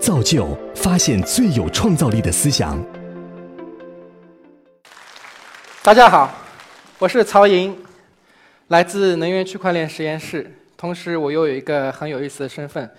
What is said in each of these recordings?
造就发现最有创造力的思想。大家好，我是曹莹，来自能源区块链实验室，同时我又有一个很有意思的身份，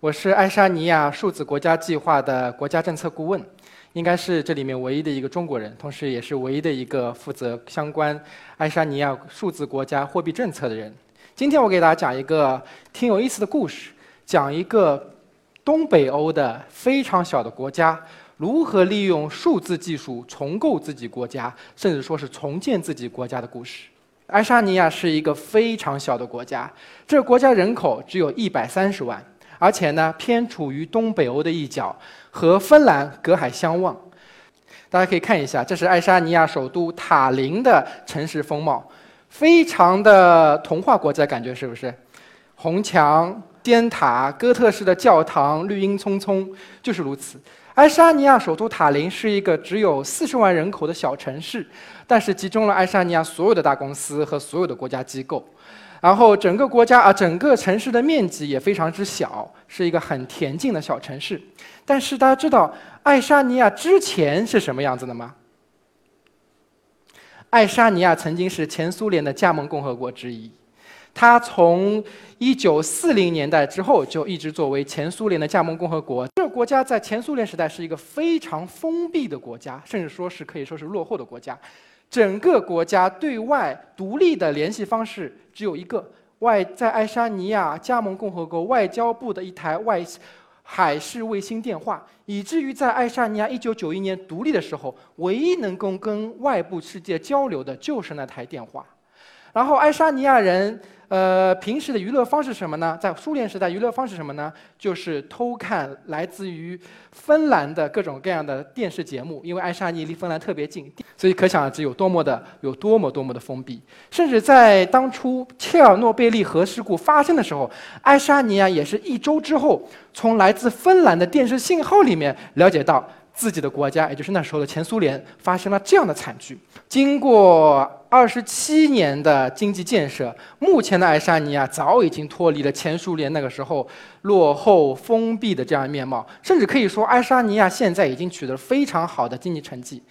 我是爱沙尼亚数字国家计划的国家政策顾问。应该是这里面唯一的一个中国人，同时也是唯一的一个负责相关爱沙尼亚数字国家货币政策的人。今天我给大家讲一个挺有意思的故事，讲一个东北欧的非常小的国家如何利用数字技术重构自己国家，甚至说是重建自己国家的故事。爱沙尼亚是一个非常小的国家，这个国家人口只有一百三十万。而且呢，偏处于东北欧的一角，和芬兰隔海相望。大家可以看一下，这是爱沙尼亚首都塔林的城市风貌，非常的童话国家感觉，是不是？红墙、尖塔、哥特式的教堂，绿荫葱葱，就是如此。爱沙尼亚首都塔林是一个只有四十万人口的小城市，但是集中了爱沙尼亚所有的大公司和所有的国家机构。然后整个国家啊，整个城市的面积也非常之小，是一个很恬静的小城市。但是大家知道爱沙尼亚之前是什么样子的吗？爱沙尼亚曾经是前苏联的加盟共和国之一，它从一九四零年代之后就一直作为前苏联的加盟共和国。这个国家在前苏联时代是一个非常封闭的国家，甚至说是可以说是落后的国家。整个国家对外独立的联系方式只有一个，外在爱沙尼亚加盟共和国外交部的一台外海事卫星电话，以至于在爱沙尼亚1991年独立的时候，唯一能够跟外部世界交流的就是那台电话。然后爱沙尼亚人。呃，平时的娱乐方式是什么呢？在苏联时代，娱乐方式什么呢？就是偷看来自于芬兰的各种各样的电视节目。因为爱沙尼亚离芬兰特别近，所以可想而知有多么的有多么多么的封闭。甚至在当初切尔诺贝利核事故发生的时候，爱沙尼亚也是一周之后，从来自芬兰的电视信号里面了解到。自己的国家，也就是那时候的前苏联，发生了这样的惨剧。经过二十七年的经济建设，目前的爱沙尼亚早已经脱离了前苏联那个时候落后、封闭的这样面貌，甚至可以说，爱沙尼亚现在已经取得了非常好的经济成绩。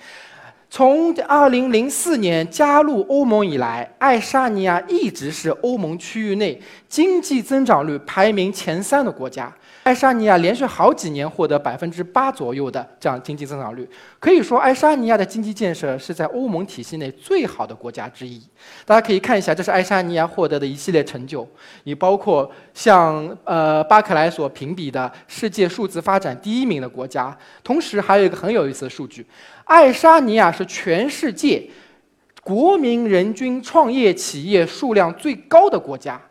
从二零零四年加入欧盟以来，爱沙尼亚一直是欧盟区域内经济增长率排名前三的国家。爱沙尼亚连续好几年获得百分之八左右的这样经济增长率，可以说爱沙尼亚的经济建设是在欧盟体系内最好的国家之一。大家可以看一下，这是爱沙尼亚获得的一系列成就，也包括像呃巴克莱所评比的世界数字发展第一名的国家。同时还有一个很有意思的数据，爱沙尼亚是全世界国民人均创业企业数量最高的国家，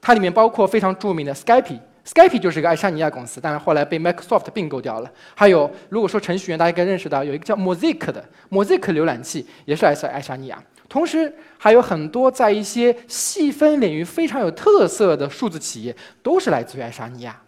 它里面包括非常著名的 Skype。Skype 就是一个爱沙尼亚公司，但是后来被 Microsoft 并购掉了。还有，如果说程序员，大家应该认识到有一个叫 Mosaic 的 Mosaic 浏览器，也是来自爱沙尼亚。同时，还有很多在一些细分领域非常有特色的数字企业，都是来自于爱沙尼亚。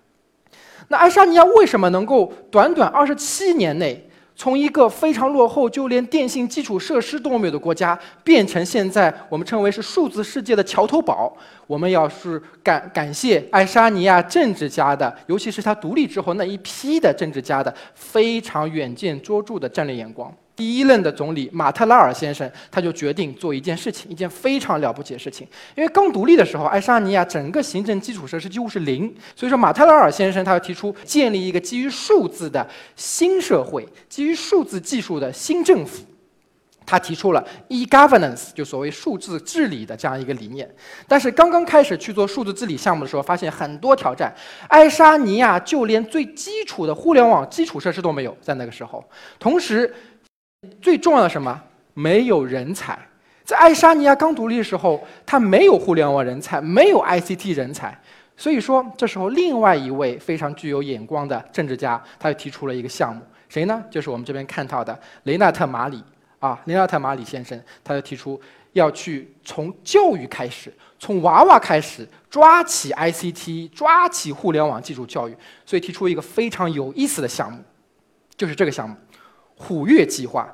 那爱沙尼亚为什么能够短短二十七年内？从一个非常落后，就连电信基础设施都没有的国家，变成现在我们称为是数字世界的桥头堡。我们要是感感谢爱沙尼亚政治家的，尤其是他独立之后那一批的政治家的非常远见卓著的战略眼光。第一任的总理马特拉尔先生，他就决定做一件事情，一件非常了不起的事情。因为刚独立的时候，爱沙尼亚整个行政基础设施几乎是零，所以说马特拉尔先生他要提出建立一个基于数字的新社会，基于数字技术的新政府。他提出了 e-governance，就所谓数字治理的这样一个理念。但是刚刚开始去做数字治理项目的时候，发现很多挑战。爱沙尼亚就连最基础的互联网基础设施都没有，在那个时候，同时。最重要的什么？没有人才。在爱沙尼亚刚独立的时候，他没有互联网人才，没有 ICT 人才。所以说，这时候另外一位非常具有眼光的政治家，他就提出了一个项目。谁呢？就是我们这边看到的雷纳特·马里啊，雷纳特·马里先生，他就提出要去从教育开始，从娃娃开始抓起 ICT，抓起互联网技术教育。所以提出一个非常有意思的项目，就是这个项目。虎跃计划，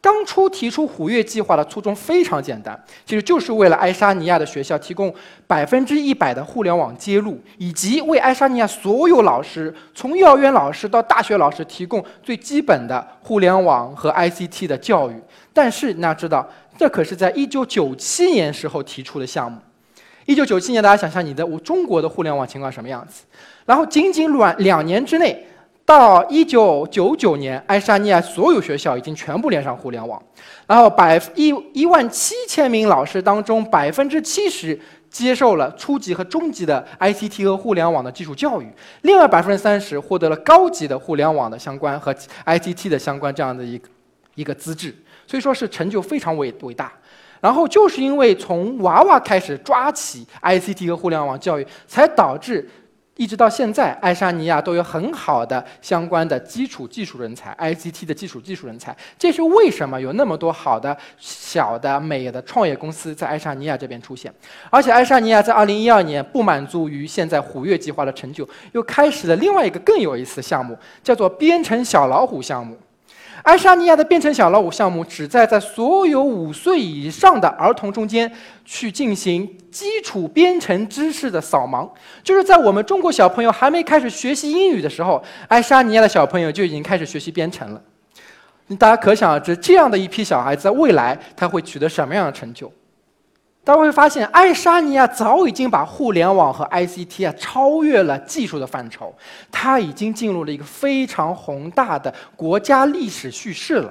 当初提出虎跃计划的初衷非常简单，其实就是为了爱沙尼亚的学校提供百分之一百的互联网接入，以及为爱沙尼亚所有老师，从幼儿园老师到大学老师提供最基本的互联网和 ICT 的教育。但是你要知道，这可是在一九九七年时候提出的项目。一九九七年，大家想象你的中国的互联网情况什么样子？然后仅仅两两年之内。到一九九九年，爱沙尼亚所有学校已经全部连上互联网，然后百一一万七千名老师当中，百分之七十接受了初级和中级的 ICT 和互联网的基础教育，另外百分之三十获得了高级的互联网的相关和 ICT 的相关这样的一个一个资质，所以说是成就非常伟伟大。然后就是因为从娃娃开始抓起 ICT 和互联网教育，才导致。一直到现在，爱沙尼亚都有很好的相关的基础技术人才，ICT 的基础技术人才。这是为什么有那么多好的小的美的创业公司在爱沙尼亚这边出现？而且爱沙尼亚在二零一二年不满足于现在虎跃计划的成就，又开始了另外一个更有意思的项目，叫做编程小老虎项目。爱沙尼亚的编程小老虎项目旨在在所有五岁以上的儿童中间去进行基础编程知识的扫盲，就是在我们中国小朋友还没开始学习英语的时候，爱沙尼亚的小朋友就已经开始学习编程了。大家可想而知，这样的一批小孩在未来他会取得什么样的成就？大家会发现，爱沙尼亚早已经把互联网和 ICT 啊超越了技术的范畴，它已经进入了一个非常宏大的国家历史叙事了。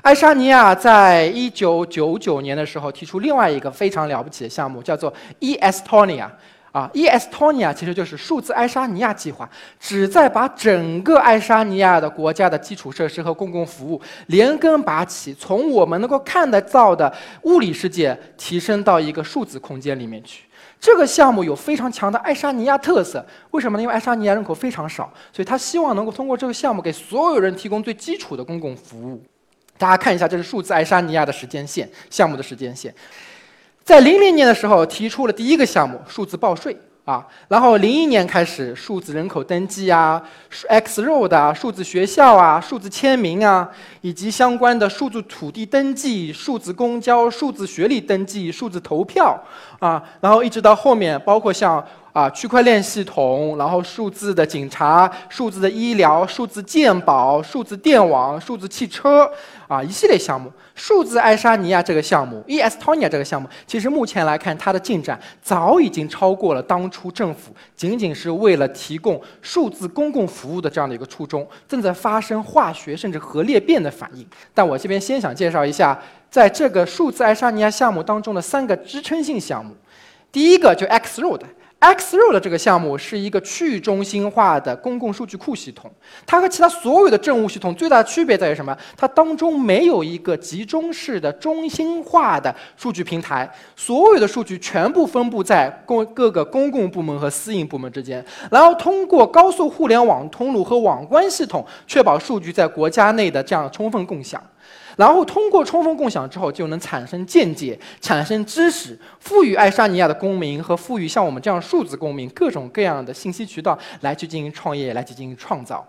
爱沙尼亚在一九九九年的时候提出另外一个非常了不起的项目，叫做 Estonia。啊，Estonia 其实就是数字爱沙尼亚计划，旨在把整个爱沙尼亚的国家的基础设施和公共服务连根拔起，从我们能够看得到的物理世界提升到一个数字空间里面去。这个项目有非常强的爱沙尼亚特色，为什么呢？因为爱沙尼亚人口非常少，所以他希望能够通过这个项目给所有人提供最基础的公共服务。大家看一下，这是数字爱沙尼亚的时间线，项目的时间线。在零零年的时候提出了第一个项目数字报税啊，然后零一年开始数字人口登记啊，X road 啊，数字学校啊，数字签名啊，以及相关的数字土地登记、数字公交、数字学历登记、数字投票啊，然后一直到后面，包括像。啊，区块链系统，然后数字的警察、数字的医疗、数字鉴宝、数字电网、数字汽车，啊，一系列项目。数字爱沙尼亚这个项目，Estonia 这个项目，其实目前来看，它的进展早已经超过了当初政府仅仅是为了提供数字公共服务的这样的一个初衷，正在发生化学甚至核裂变的反应。但我这边先想介绍一下，在这个数字爱沙尼亚项目当中的三个支撑性项目，第一个就 X Road。Xroad 这个项目是一个去中心化的公共数据库系统，它和其他所有的政务系统最大的区别在于什么？它当中没有一个集中式的中心化的数据平台，所有的数据全部分布在公各个公共部门和私营部门之间，然后通过高速互联网通路和网关系统，确保数据在国家内的这样充分共享。然后通过充分共享之后，就能产生见解、产生知识，赋予爱沙尼亚的公民和赋予像我们这样数字公民各种各样的信息渠道，来去进行创业，来去进行创造。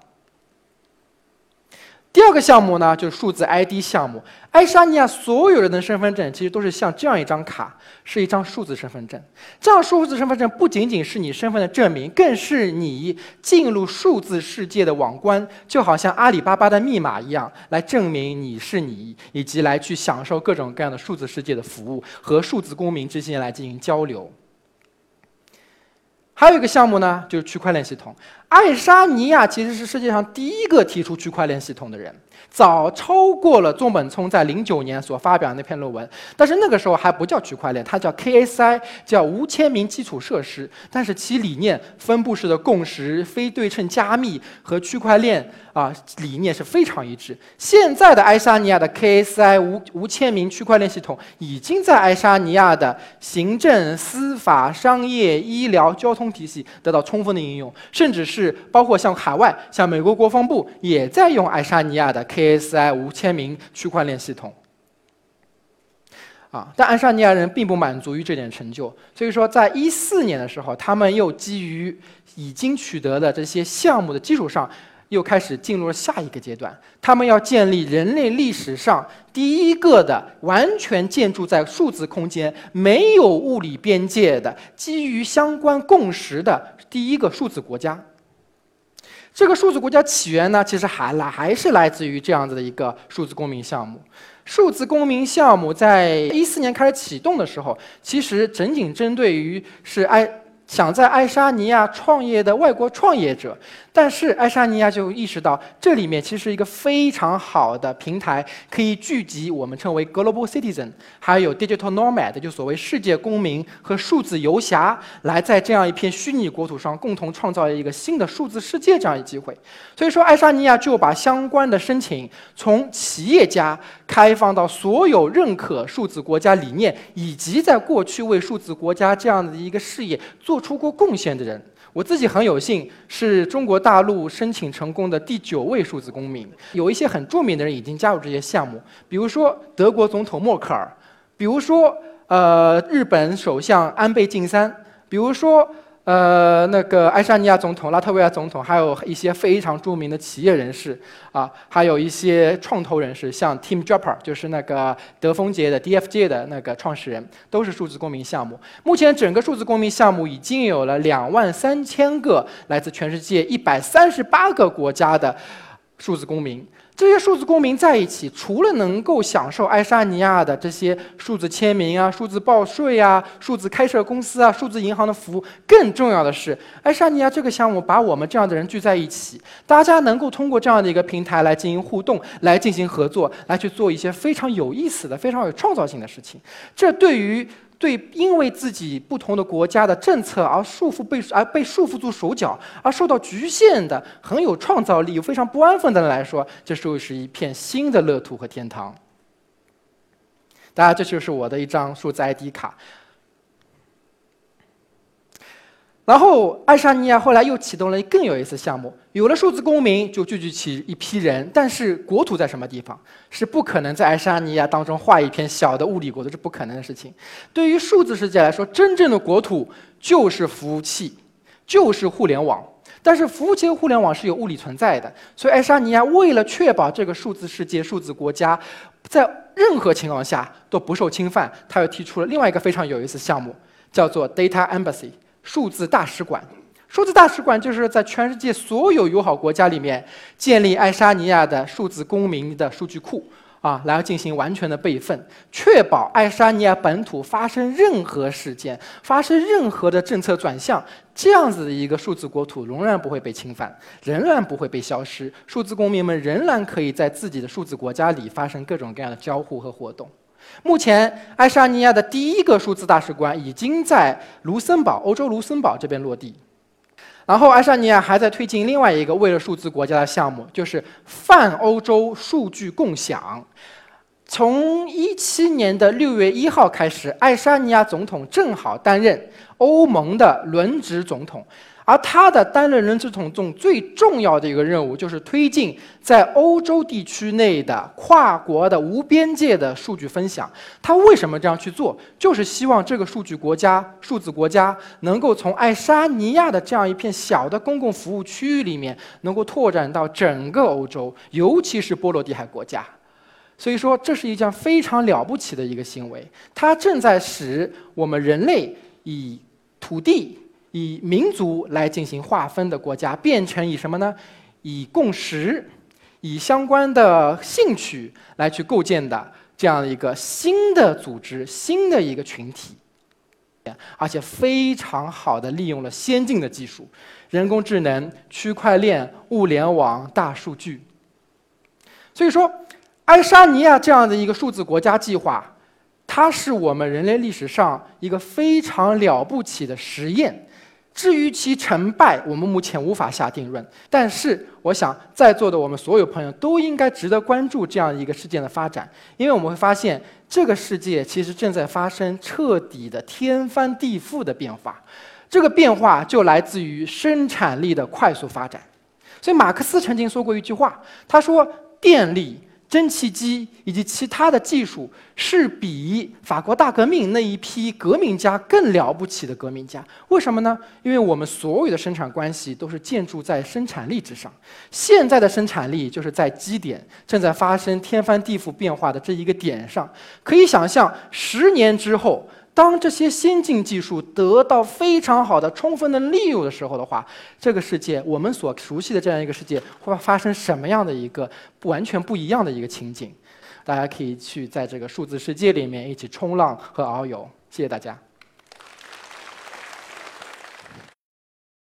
第二个项目呢，就是数字 ID 项目。爱沙尼亚所有人的身份证其实都是像这样一张卡，是一张数字身份证。这样数字身份证不仅仅是你身份的证明，更是你进入数字世界的网关，就好像阿里巴巴的密码一样，来证明你是你，以及来去享受各种各样的数字世界的服务和数字公民之间来进行交流。还有一个项目呢，就是区块链系统。爱沙尼亚其实是世界上第一个提出区块链系统的人，早超过了中本聪在零九年所发表的那篇论文。但是那个时候还不叫区块链，它叫 KSI，叫无签名基础设施。但是其理念、分布式的共识、非对称加密和区块链。啊，理念是非常一致。现在的爱沙尼亚的 KSI 无无签名区块链系统，已经在爱沙尼亚的行政、司法、商业、医疗、交通体系得到充分的应用，甚至是包括像海外，像美国国防部也在用爱沙尼亚的 KSI 无签名区块链系统。啊，但爱沙尼亚人并不满足于这点成就，所以说，在一四年的时候，他们又基于已经取得的这些项目的基础上。又开始进入了下一个阶段，他们要建立人类历史上第一个的完全建筑在数字空间、没有物理边界的、基于相关共识的第一个数字国家。这个数字国家起源呢，其实还来还是来自于这样子的一个数字公民项目。数字公民项目在一四年开始启动的时候，其实仅仅针对于是爱想在爱沙尼亚创业的外国创业者。但是爱沙尼亚就意识到，这里面其实一个非常好的平台，可以聚集我们称为 global citizen，还有 digital nomad，就所谓世界公民和数字游侠，来在这样一片虚拟国土上共同创造一个新的数字世界这样一机会。所以说，爱沙尼亚就把相关的申请从企业家开放到所有认可数字国家理念，以及在过去为数字国家这样的一个事业做出过贡献的人。我自己很有幸是中国大陆申请成功的第九位数字公民，有一些很著名的人已经加入这些项目，比如说德国总统默克尔，比如说呃日本首相安倍晋三，比如说。呃，那个爱沙尼亚总统、拉脱维亚总统，还有一些非常著名的企业人士啊，还有一些创投人士，像 Tim Draper，就是那个德丰杰的 DFJ 的那个创始人，都是数字公民项目。目前整个数字公民项目已经有了两万三千个来自全世界一百三十八个国家的数字公民。这些数字公民在一起，除了能够享受爱沙尼亚的这些数字签名啊、数字报税啊、数字开设公司啊、数字银行的服务，更重要的是，爱沙尼亚这个项目把我们这样的人聚在一起，大家能够通过这样的一个平台来进行互动、来进行合作、来去做一些非常有意思的、非常有创造性的事情。这对于对，因为自己不同的国家的政策而束缚被而被束缚住手脚而受到局限的很有创造力又非常不安分的人来说，这时候是一片新的乐土和天堂。大家，这就是我的一张数字 ID 卡。然后，爱沙尼亚后来又启动了更有意思项目。有了数字公民，就聚集起一批人。但是，国土在什么地方？是不可能在爱沙尼亚当中画一片小的物理国土，是不可能的事情。对于数字世界来说，真正的国土就是服务器，就是互联网。但是，服务器和互联网是有物理存在的。所以，爱沙尼亚为了确保这个数字世界、数字国家在任何情况下都不受侵犯，他又提出了另外一个非常有意思项目，叫做 Data Embassy。数字大使馆，数字大使馆就是在全世界所有友好国家里面建立爱沙尼亚的数字公民的数据库啊，来进行完全的备份，确保爱沙尼亚本土发生任何事件、发生任何的政策转向，这样子的一个数字国土仍然不会被侵犯，仍然不会被消失，数字公民们仍然可以在自己的数字国家里发生各种各样的交互和活动。目前，爱沙尼亚的第一个数字大使馆已经在卢森堡（欧洲卢森堡）这边落地。然后，爱沙尼亚还在推进另外一个为了数字国家的项目，就是泛欧洲数据共享。从一七年的六月一号开始，爱沙尼亚总统正好担任欧盟的轮值总统。而他的担任人之统中最重要的一个任务，就是推进在欧洲地区内的跨国的无边界的数据分享。他为什么这样去做？就是希望这个数据国家、数字国家能够从爱沙尼亚的这样一片小的公共服务区域里面，能够拓展到整个欧洲，尤其是波罗的海国家。所以说，这是一件非常了不起的一个行为。它正在使我们人类以土地。以民族来进行划分的国家，变成以什么呢？以共识、以相关的兴趣来去构建的这样一个新的组织、新的一个群体，而且非常好的利用了先进的技术，人工智能、区块链、物联网、大数据。所以说，爱沙尼亚这样的一个数字国家计划，它是我们人类历史上一个非常了不起的实验。至于其成败，我们目前无法下定论。但是，我想在座的我们所有朋友都应该值得关注这样一个事件的发展，因为我们会发现，这个世界其实正在发生彻底的天翻地覆的变化。这个变化就来自于生产力的快速发展。所以，马克思曾经说过一句话，他说：“电力、蒸汽机以及其他的技术是比法国大革命那一批革命家更了不起的革命家。为什么呢？因为我们所有的生产关系都是建筑在生产力之上。现在的生产力就是在基点正在发生天翻地覆变化的这一个点上。可以想象，十年之后。当这些先进技术得到非常好的、充分的利用的时候的话，这个世界，我们所熟悉的这样一个世界，会发生什么样的一个完全不一样的一个情景？大家可以去在这个数字世界里面一起冲浪和遨游。谢谢大家。